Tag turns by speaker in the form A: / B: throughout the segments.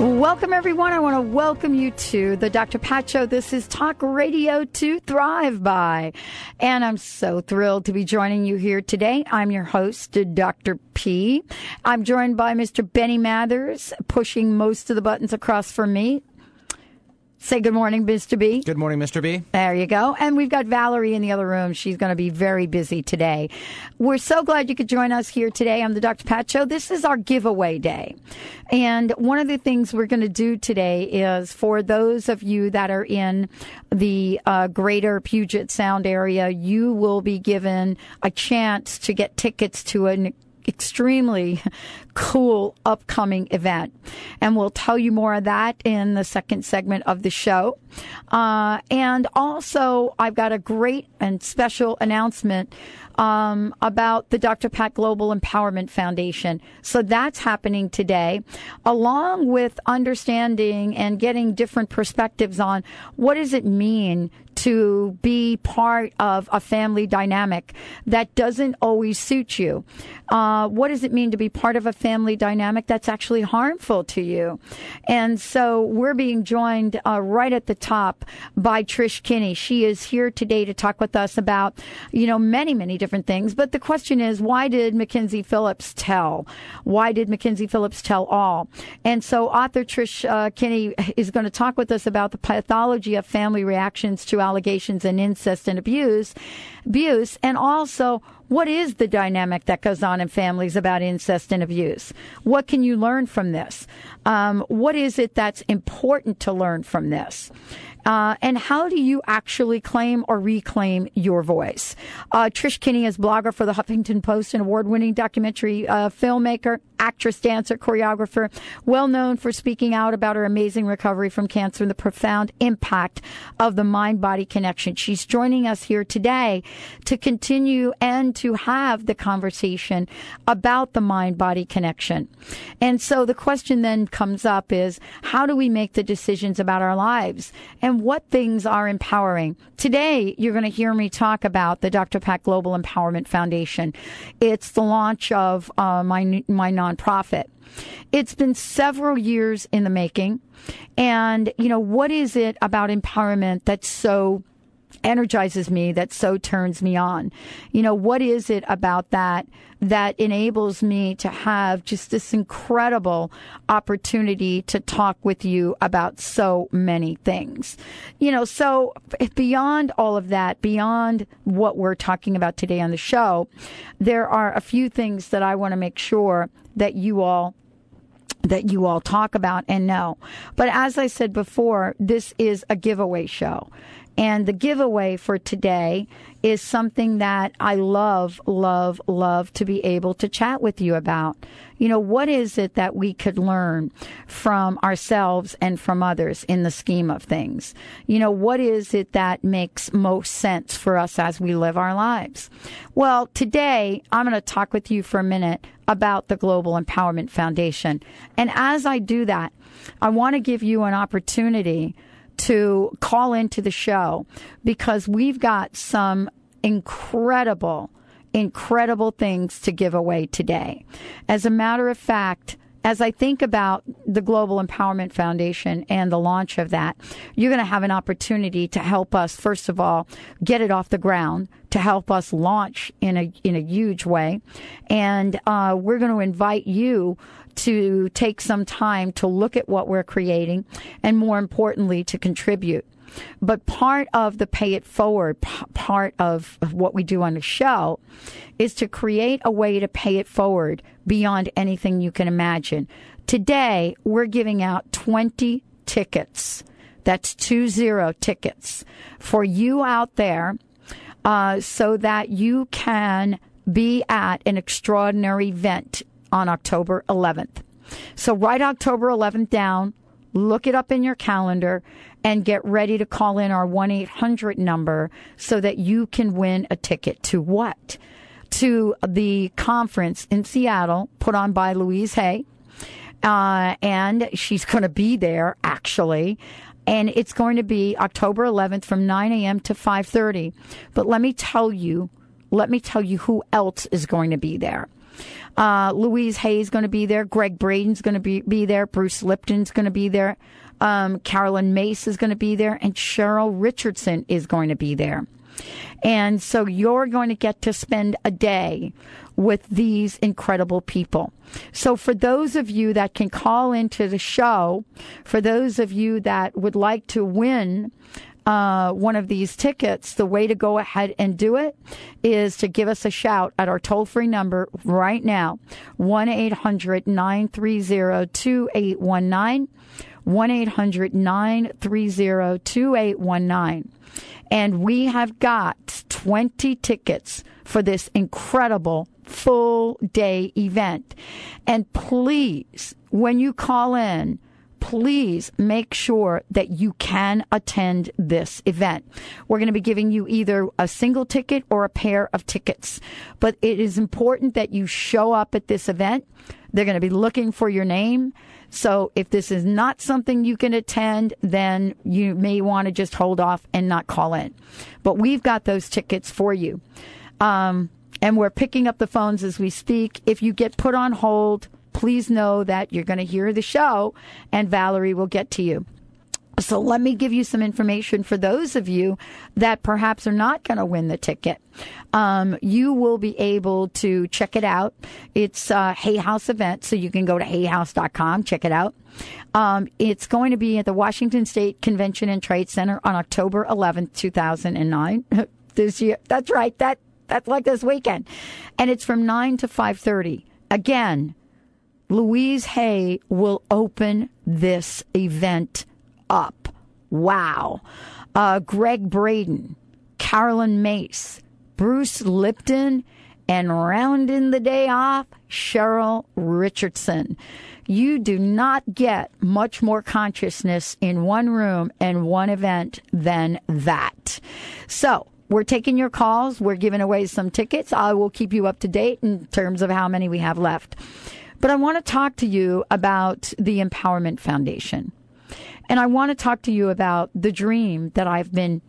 A: Welcome, everyone. I want to welcome you to the Dr. Pat Show. This is Talk Radio to Thrive By. And I'm so thrilled to be joining you here today. I'm your host, Dr. P. I'm joined by Mr. Benny Mathers, pushing most of the buttons across for me. Say good morning, Mr. B.
B: Good morning, Mr. B.
A: There you go. And we've got Valerie in the other room. She's going to be very busy today. We're so glad you could join us here today on the Dr. Pat Show. This is our giveaway day. And one of the things we're going to do today is for those of you that are in the uh, greater Puget Sound area, you will be given a chance to get tickets to an extremely cool upcoming event. And we'll tell you more of that in the second segment of the show. Uh, and also, I've got a great and special announcement um, about the Dr. Pat Global Empowerment Foundation. So that's happening today, along with understanding and getting different perspectives on what does it mean to be part of a family dynamic that doesn't always suit you. Uh, what does it mean to be part of a family dynamic that's actually harmful to you? And so we're being joined uh, right at the top by Trish Kinney. She is here today to talk with us about, you know, many, many different things. But the question is, why did Mackenzie Phillips tell? Why did Mackenzie Phillips tell all? And so author Trish uh, Kinney is going to talk with us about the pathology of family reactions to allegations and incest and abuse, abuse, and also what is the dynamic that goes on in families about incest and abuse? What can you learn from this? Um, what is it that's important to learn from this? Uh, and how do you actually claim or reclaim your voice? Uh, Trish Kinney is blogger for the Huffington Post and award-winning documentary uh, filmmaker, actress, dancer, choreographer, well known for speaking out about her amazing recovery from cancer and the profound impact of the mind-body connection. She's joining us here today to continue and to have the conversation about the mind-body connection. And so the question then comes up is, how do we make the decisions about our lives? And what things are empowering? Today, you're going to hear me talk about the Dr. Pat Global Empowerment Foundation. It's the launch of uh, my my nonprofit. It's been several years in the making, and you know what is it about empowerment that's so energizes me that so turns me on you know what is it about that that enables me to have just this incredible opportunity to talk with you about so many things you know so beyond all of that beyond what we're talking about today on the show there are a few things that I want to make sure that you all that you all talk about and know. But as I said before, this is a giveaway show. And the giveaway for today is something that I love, love, love to be able to chat with you about. You know, what is it that we could learn from ourselves and from others in the scheme of things? You know, what is it that makes most sense for us as we live our lives? Well, today I'm going to talk with you for a minute about the Global Empowerment Foundation. And as I do that, I want to give you an opportunity to call into the show because we've got some incredible, incredible things to give away today. As a matter of fact, as I think about the Global Empowerment Foundation and the launch of that, you're going to have an opportunity to help us, first of all, get it off the ground, to help us launch in a in a huge way, and uh, we're going to invite you to take some time to look at what we're creating, and more importantly, to contribute. But part of the pay it forward, p- part of what we do on the show is to create a way to pay it forward beyond anything you can imagine. Today, we're giving out 20 tickets. That's two zero tickets for you out there uh, so that you can be at an extraordinary event on October 11th. So write October 11th down look it up in your calendar and get ready to call in our 1 800 number so that you can win a ticket to what? To the conference in Seattle put on by Louise Hay. Uh, and she's going to be there actually and it's going to be October 11th from 9 a.m. to 5:30. But let me tell you, let me tell you who else is going to be there. Uh, Louise Hay's going to be there. Gregg Braden's going to be, be there. Bruce Lipton's going to be there. Um, Caroline Myss is going to be there. And Cheryl Richardson is going to be there. And so you're going to get to spend a day with these incredible people. So for those of you that can call into the show, for those of you that would like to win uh, one of these tickets, the way to go ahead and do it is to give us a shout at our toll free number right now 1 800 930 2819. 1 800 930 2819. And we have got 20 tickets for this incredible full day event. And please, when you call in, please make sure that you can attend this event. We're going to be giving you either a single ticket or a pair of tickets. But it is important that you show up at this event. They're going to be looking for your name. So if this is not something you can attend, then you may want to just hold off and not call in. But we've got those tickets for you. Um, and we're picking up the phones as we speak. If you get put on hold, please know that you're going to hear the show and Valerie will get to you. So let me give you some information for those of you that perhaps are not going to win the ticket. Um, you will be able to check it out. It's a Hay House event, so you can go to hayhouse.com, check it out. Um, it's going to be at the Washington State Convention and Trade Center on October 11th, 2009. this year. That's right. That that's like this weekend. And it's from 9 to 5:30. Again, Louise Hay will open this event up. Wow. Uh, Gregg Braden, Caroline Myss, Bruce Lipton, and rounding the day off, Cheryl Richardson. You do not get much more consciousness in one room and one event than that. So, we're taking your calls. We're giving away some tickets. I will keep you up to date in terms of how many we have left. But I want to talk to you about the Empowerment Foundation. And I want to talk to you about the dream that I've been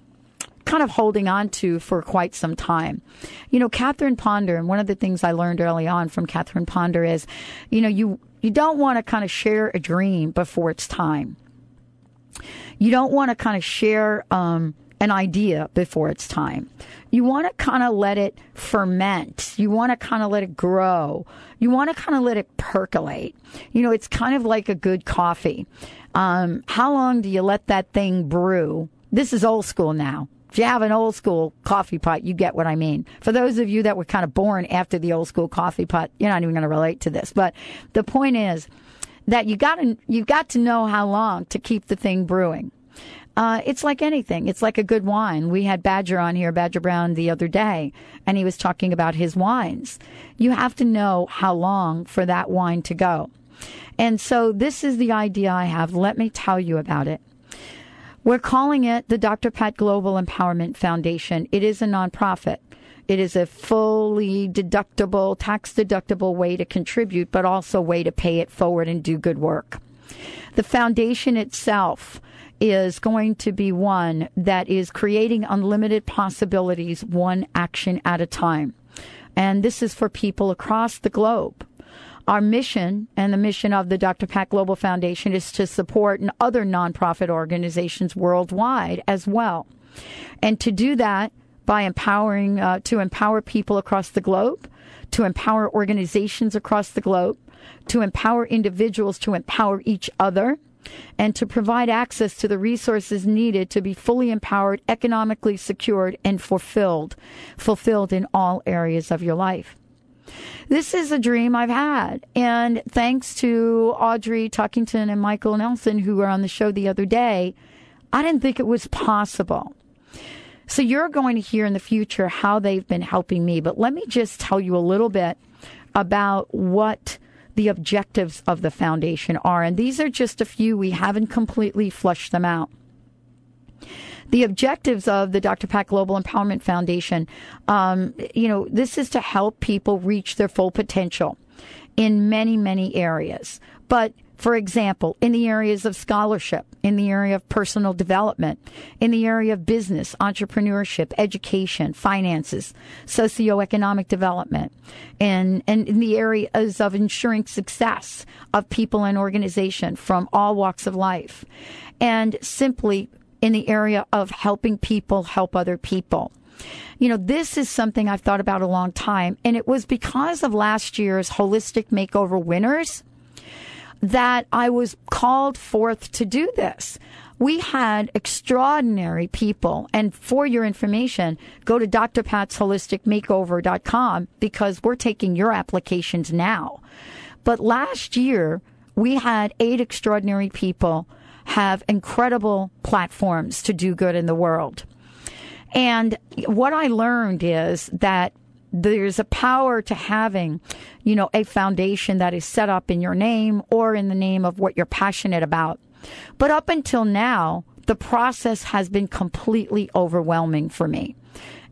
A: kind of holding on to for quite some time. You know, Catherine Ponder, and one of the things I learned early on from Catherine Ponder is, you know, you, you don't want to kind of share a dream before it's time. You don't want to kind of share, um, an idea before it's time. You want to kind of let it ferment. You want to kind of let it grow. You want to kind of let it percolate. You know, it's kind of like a good coffee. Um, how long do you let that thing brew? This is old school now. If you have an old school coffee pot, you get what I mean. For those of you that were kind of born after the old school coffee pot, you're not even going to relate to this. But the point is that you got to, you've got to know how long to keep the thing brewing. Uh, it's like anything. It's like a good wine. We had Badger on here, Badger Brown, the other day, and he was talking about his wines. You have to know how long for that wine to go. And so this is the idea I have. Let me tell you about it. We're calling it the Dr. Pat Global Empowerment Foundation. It is a nonprofit. It is a fully deductible, tax deductible way to contribute, but also a way to pay it forward and do good work. The foundation itself is going to be one that is creating unlimited possibilities, one action at a time. And this is for people across the globe. Our mission and the mission of the Dr. Pat Global Foundation is to support other nonprofit organizations worldwide as well. And to do that by empowering, uh, to empower people across the globe, to empower organizations across the globe, to empower individuals to empower each other, and to provide access to the resources needed to be fully empowered, economically secured, and fulfilled, fulfilled in all areas of your life. This is a dream I've had. And thanks to Audrey Tuckington and Michael Nelson, who were on the show the other day, I didn't think it was possible. So you're going to hear in the future how they've been helping me. But let me just tell you a little bit about what the objectives of the foundation are. And these are just a few. We haven't completely flushed them out. The objectives of the Dr. Pat Global Empowerment Foundation, um, you know, this is to help people reach their full potential in many, many areas. But for example, in the areas of scholarship, in the area of personal development, in the area of business, entrepreneurship, education, finances, socioeconomic development, and, and in the areas of ensuring success of people and organization from all walks of life. And simply in the area of helping people help other people. You know, this is something I've thought about a long time, and it was because of last year's holistic makeover winners that I was called forth to do this. We had extraordinary people. And for your information, go to drpatsholisticmakeover.com because we're taking your applications now. But last year, we had eight extraordinary people have incredible platforms to do good in the world. And what I learned is that there's a power to having, you know, a foundation that is set up in your name or in the name of what you're passionate about. But up until now, the process has been completely overwhelming for me.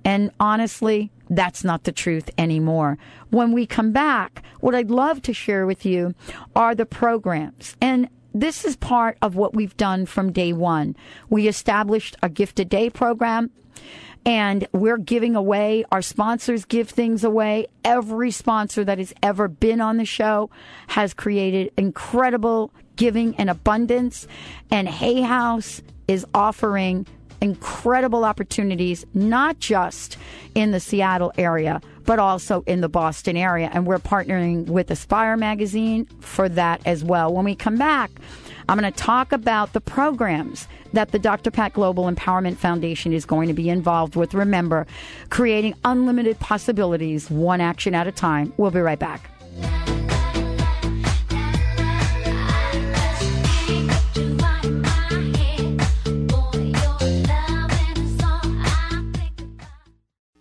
A: And honestly, that's not the truth anymore. When we come back, what I'd love to share with you are the programs. And this is part of what we've done from day one. We established a gift a day program and we're giving away. Our sponsors give things away. Every sponsor that has ever been on the show has created incredible giving and abundance. And Hay House is offering incredible opportunities, not just in the Seattle area, but also in the Boston area. And we're partnering with Aspire Magazine for that as well. When we come back, I'm going to talk about the programs that the Dr. Pat Global Empowerment Foundation is going to be involved with. Remember, creating unlimited possibilities, one action at a time. We'll be right back.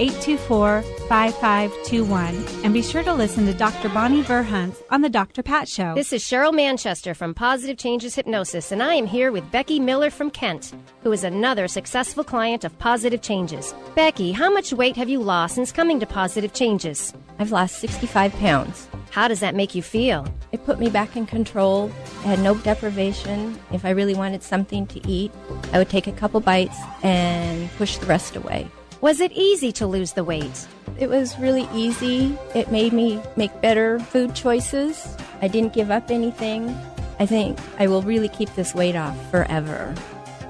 B: 824 5521. And be sure to listen to Dr. Bonnie Verhunt on The Dr. Pat Show.
C: This is Cheryl Manchester from Positive Changes Hypnosis, and I am here with Becky Miller from Kent, who is another successful client of Positive Changes. Becky, how much weight have you lost since coming to Positive Changes?
D: I've lost 65 pounds.
C: How does that make you feel?
D: It put me back in control. I had no deprivation. If I really wanted something to eat, I would take a couple bites and push the rest away.
C: Was it easy to lose the weight?
D: It was really easy. It made me make better food choices. I didn't give up anything. I think I will really keep this weight off forever.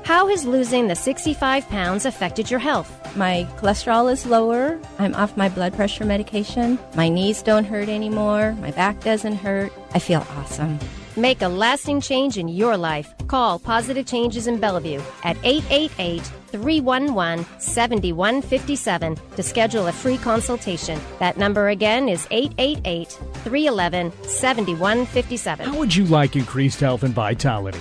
C: How has losing the 65 pounds affected your health?
D: My cholesterol is lower. I'm off my blood pressure medication. My knees don't hurt anymore. My back doesn't hurt. I feel awesome.
C: Make a lasting change in your life. Call Positive Changes in Bellevue at 888 311 7157 to schedule a free consultation. That number again is 888 311 7157.
E: How would you like increased health and vitality?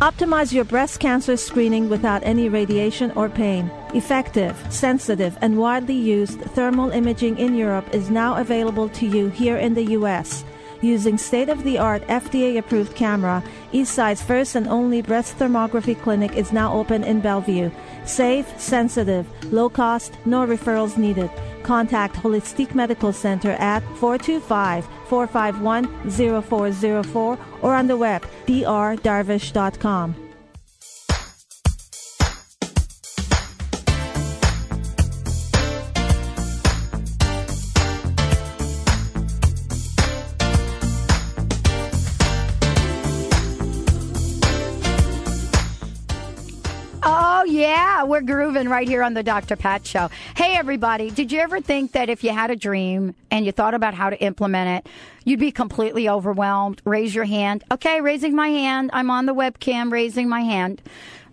F: Optimize your breast cancer screening without any radiation or pain. Effective, sensitive, and widely used thermal imaging in Europe is now available to you here in the U.S. Using state of the art FDA approved camera, Eastside's first and only breast thermography clinic is now open in Bellevue. Safe, sensitive, low cost, no referrals needed. Contact Holistic Medical Center at 425 451 0404 or on the web drdarvish.com.
A: we're grooving right here on the Dr. Pat Show. Hey, everybody, did you ever think that if you had a dream and you thought about how to implement it, you'd be completely overwhelmed? Raise your hand. Okay, raising my hand. I'm on the webcam, raising my hand.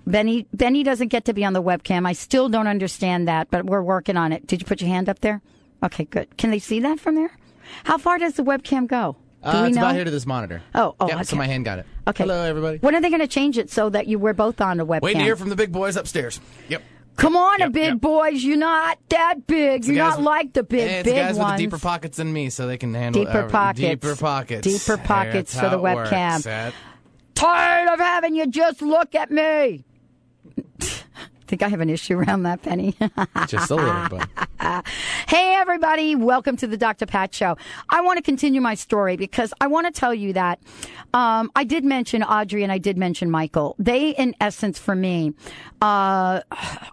A: Benny, Benny doesn't get to be on the webcam. I still don't understand that, but we're working on it. Did you put your hand up there? Okay, good. Can they see that from there? How far does the webcam go? Do
G: Uh, it's
A: know?
G: about here to this monitor.
A: Oh, oh, okay.
G: so my hand got it.
A: Okay.
G: Hello, everybody.
A: When are they going to change it so that you we're both on the webcam?
G: Waiting to hear from the big boys upstairs. Yep.
A: Come on,
G: Yep,
A: big
G: yep.
A: boys. You're not that big. You're not
G: with-
A: like the big,
G: it's
A: big
G: the guys
A: ones.
G: with the deeper pockets than me, so they can handle
A: Deeper
G: uh,
A: pockets.
G: Deeper pockets.
A: Deeper pockets
G: that's
A: for the webcam. Tired of having you just look at me. Think I have an issue around that, Penny?
G: Just a little bit.
A: Hey, everybody. Welcome to the Dr. Pat Show. I want to continue my story because I want to tell you that um, I did mention Audrey and I did mention Michael. They, in essence, for me, uh,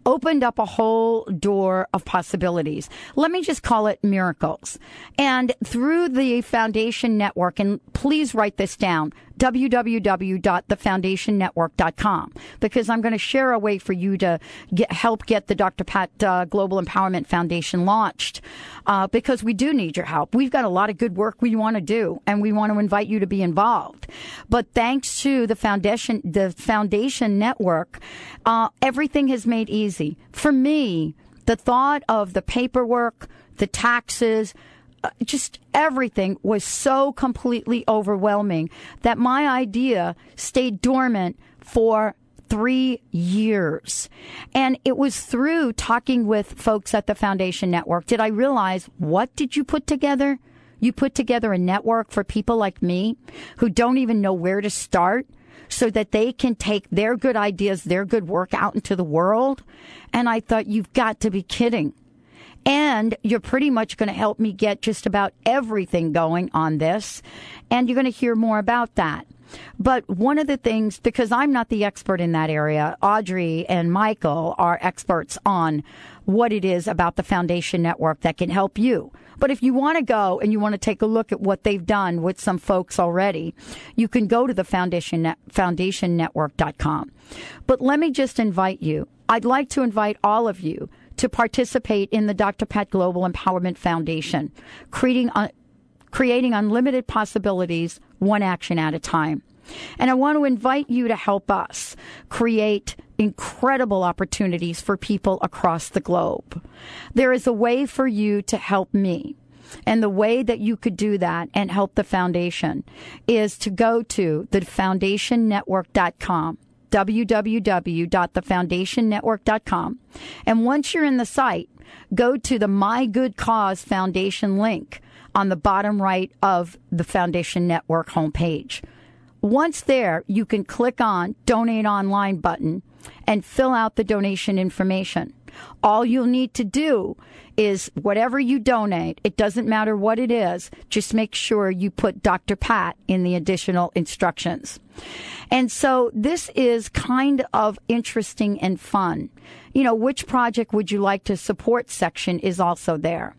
A: opened up a whole door of possibilities. Let me just call it miracles. And through the Foundation Network, and please write this down www.thefoundationnetwork.com because I'm going to share a way for you to get, help get the Dr. Pat uh, Global Empowerment Foundation launched uh, because we do need your help. We've got a lot of good work we want to do and we want to invite you to be involved. But thanks to the foundation, the Foundation Network, uh, everything has made easy. For me, the thought of the paperwork, the taxes, Uh, just everything was so completely overwhelming that my idea stayed dormant for three years. And it was through talking with folks at the Foundation Network did I realize what did you put together? You put together a network for people like me who don't even know where to start so that they can take their good ideas, their good work out into the world. And I thought, you've got to be kidding. And you're pretty much going to help me get just about everything going on this. And you're going to hear more about that. But one of the things, because I'm not the expert in that area, Audrey and Michael are experts on what it is about the Foundation Network that can help you. But if you want to go and you want to take a look at what they've done with some folks already, you can go to the foundation net, foundationnetwork.com. But let me just invite you. I'd like to invite all of you to participate in the Dr. Pat Global Empowerment Foundation, creating uh, creating unlimited possibilities, one action at a time. And I want to invite you to help us create incredible opportunities for people across the globe. There is a way for you to help me. And the way that you could do that and help the foundation is to go to thefoundationnetwork.com www.thefoundationnetwork.com. And once you're in the site, go to the My Good Cause Foundation link on the bottom right of the Foundation Network homepage. Once there, you can click on Donate Online button and fill out the donation information. All you'll need to do is whatever you donate, it doesn't matter what it is, just make sure you put Dr. Pat in the additional instructions. And so this is kind of interesting and fun. You know, which project would you like to support section is also there.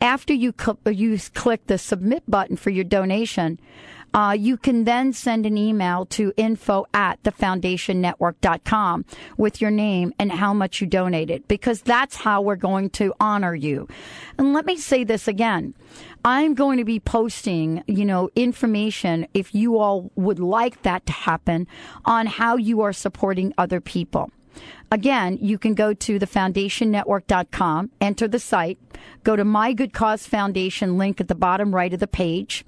A: After you, cl- you click the submit button for your donation, uh, you can then send an email to info at thefoundationnetwork.com with your name and how much you donated because that's how we're going to honor you. And let me say this again. I'm going to be posting, you know, information if you all would like that to happen on how you are supporting other people. Again, you can go to thefoundationnetwork.com, enter the site, go to My Good Cause Foundation link at the bottom right of the page,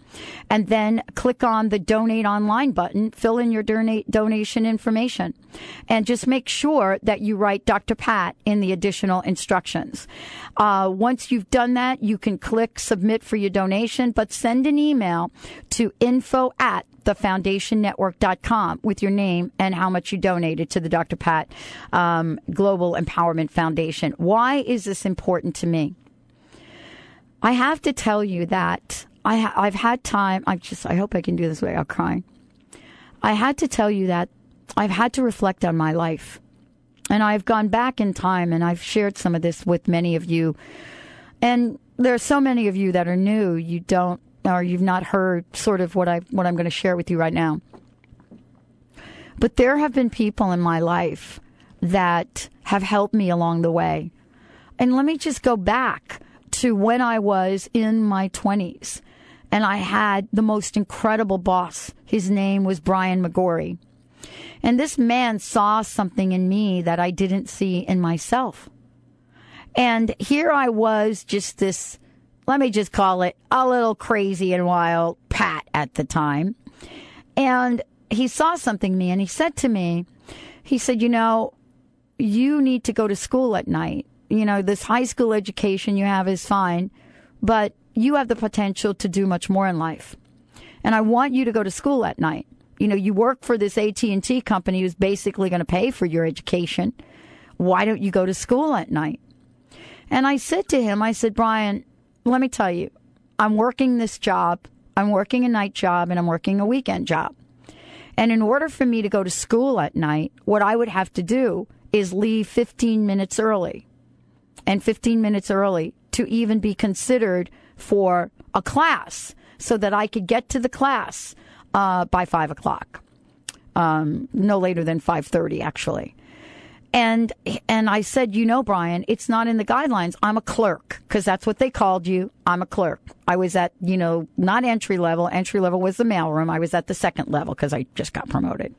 A: and then click on the donate online button, fill in your donate donation information, and just make sure that you write Dr. Pat in the additional instructions. Uh, once you've done that, you can click submit for your donation, but send an email to info at thefoundationnetwork.com with your name and how much you donated to the Dr. Pat um, Global Empowerment Foundation. Why is this important to me? I have to tell you that I ha- I've had time. I just I hope I can do this without crying. I had to tell you that I've had to reflect on my life, and I've gone back in time and I've shared some of this with many of you, and there are so many of you that are new. You don't or you've not heard sort of what I what I'm going to share with you right now. But there have been people in my life that have helped me along the way. And let me just go back to when I was in my 20s and I had the most incredible boss. His name was Brian McGorry. And this man saw something in me that I didn't see in myself. And here I was, just this let me just call it a little crazy and wild Pat at the time. And he saw something in me and he said to me, he said, you know, you need to go to school at night. You know, this high school education you have is fine, but you have the potential to do much more in life. And I want you to go to school at night. You know, you work for this AT&T company who's basically going to pay for your education. Why don't you go to school at night? And I said to him, I said, Brian, let me tell you, I'm working this job. I'm working a night job and I'm working a weekend job. And in order for me to go to school at night, what I would have to do is leave 15 minutes early and 15 minutes early to even be considered for a class so that I could get to the class uh, by five o'clock. Um, no later than 5.30 actually. And and I said, you know, Brian, it's not in the guidelines. I'm a clerk because that's what they called you. I'm a clerk. I was at, you know, not entry level. Entry level was the mailroom. I was at the second level because I just got promoted.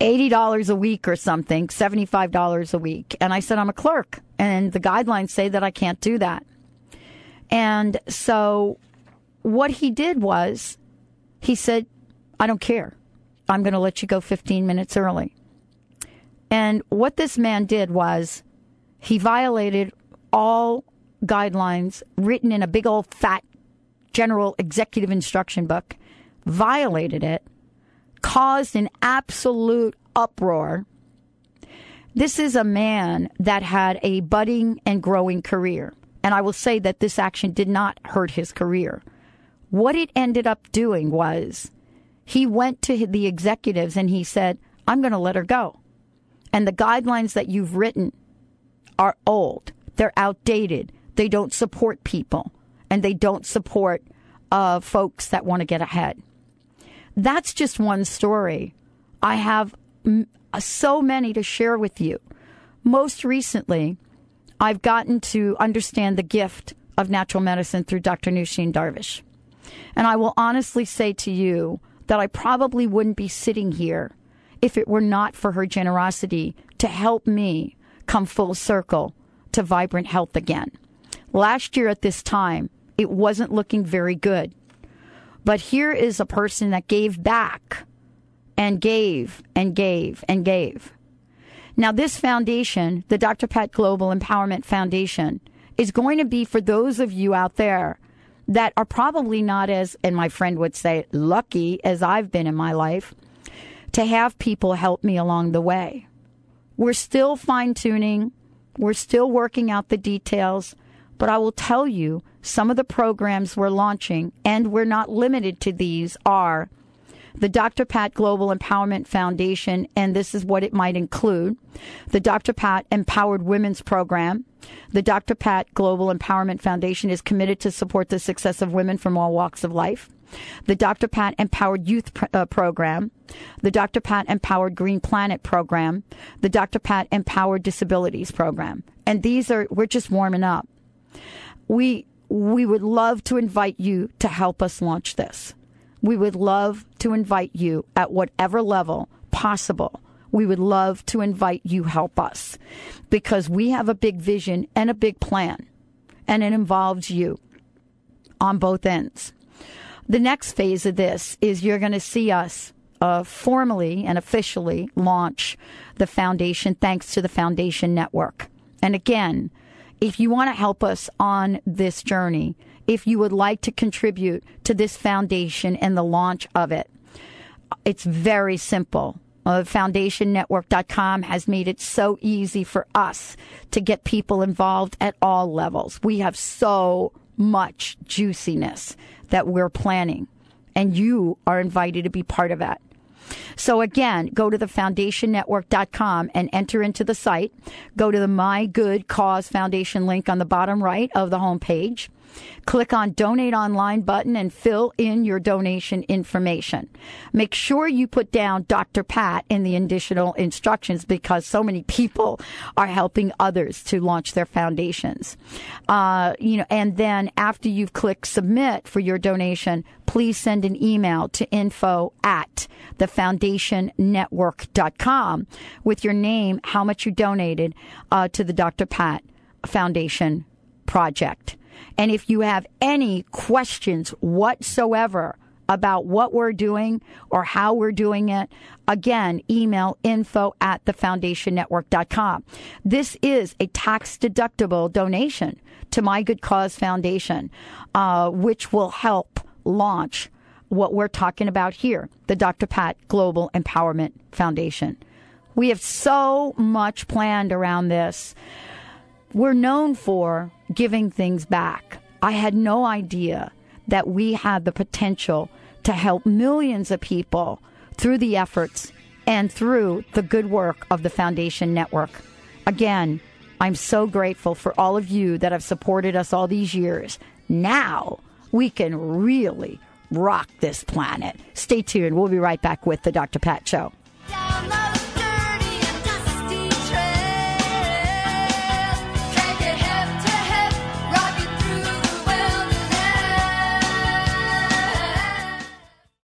A: $80 a week or something, $75 a week. And I said, I'm a clerk. And the guidelines say that I can't do that. And so what he did was he said, I don't care. I'm going to let you go 15 minutes early. And what this man did was he violated all guidelines written in a big old fat general executive instruction book, violated it, caused an absolute uproar. This is a man that had a budding and growing career. And I will say that this action did not hurt his career. What it ended up doing was he went to the executives and he said, I'm going to let her go. And the guidelines that you've written are old. They're outdated. They don't support people and they don't support uh, folks that want to get ahead. That's just one story. I have m- so many to share with you. Most recently, I've gotten to understand the gift of natural medicine through Dr. Nosheen Darvish. And I will honestly say to you that I probably wouldn't be sitting here if it were not for her generosity to help me come full circle to vibrant health again. Last year at this time, it wasn't looking very good. But here is a person that gave back and gave and gave and gave. Now, this foundation, the Dr. Pat Global Empowerment Foundation, is going to be for those of you out there that are probably not as, and my friend would say, lucky as I've been in my life to have people help me along the way. We're still fine tuning. We're still working out the details, but I will tell you some of the programs we're launching, and we're not limited to these, are the Dr. Pat Global Empowerment Foundation, and this is what it might include the Dr. Pat Empowered Women's Program. The Dr. Pat Global Empowerment Foundation is committed to support the success of women from all walks of life the Dr. Pat Empowered Youth pr- uh, Program, the Dr. Pat Empowered Green Planet Program, the Dr. Pat Empowered Disabilities Program. And these are, we're just warming up. We, we would love to invite you to help us launch this. We would love to invite you at whatever level possible. we would love to invite you help us because we have a big vision and a big plan and it involves you on both ends. The next phase of this is you're going to see us uh, formally and officially launch the foundation thanks to the Foundation Network. And again, if you want to help us on this journey, if you would like to contribute to this foundation and the launch of it, it's very simple. Uh, foundationnetwork.com has made it so easy for us to get people involved at all levels. We have so much juiciness that we're planning, and you are invited to be part of that. So again, go to the foundationnetwork.com and enter into the site. Go to the My Good Cause Foundation link on the bottom right of the homepage. Click on donate online button and fill in your donation information. Make sure you put down Dr. Pat in the additional instructions because so many people are helping others to launch their foundations. Uh, you know, and then after you've clicked submit for your donation, please send an email to info at thefoundationnetwork.com with your name, how much you donated uh, to the Dr. Pat Foundation project. And if you have any questions whatsoever about what we're doing or how we're doing it, again, email info at thefoundationnetwork.com. This is a tax deductible donation to My Good Cause Foundation, uh, which will help launch what we're talking about here, the Dr. Pat Global Empowerment Foundation. We have so much planned around this. We're known for giving things back. I had no idea that we had the potential to help millions of people through the efforts and through the good work of the Foundation Network. Again, I'm so grateful for all of you that have supported us all these years. Now we can really rock this planet. Stay tuned. We'll be right back with the Dr. Pat Show.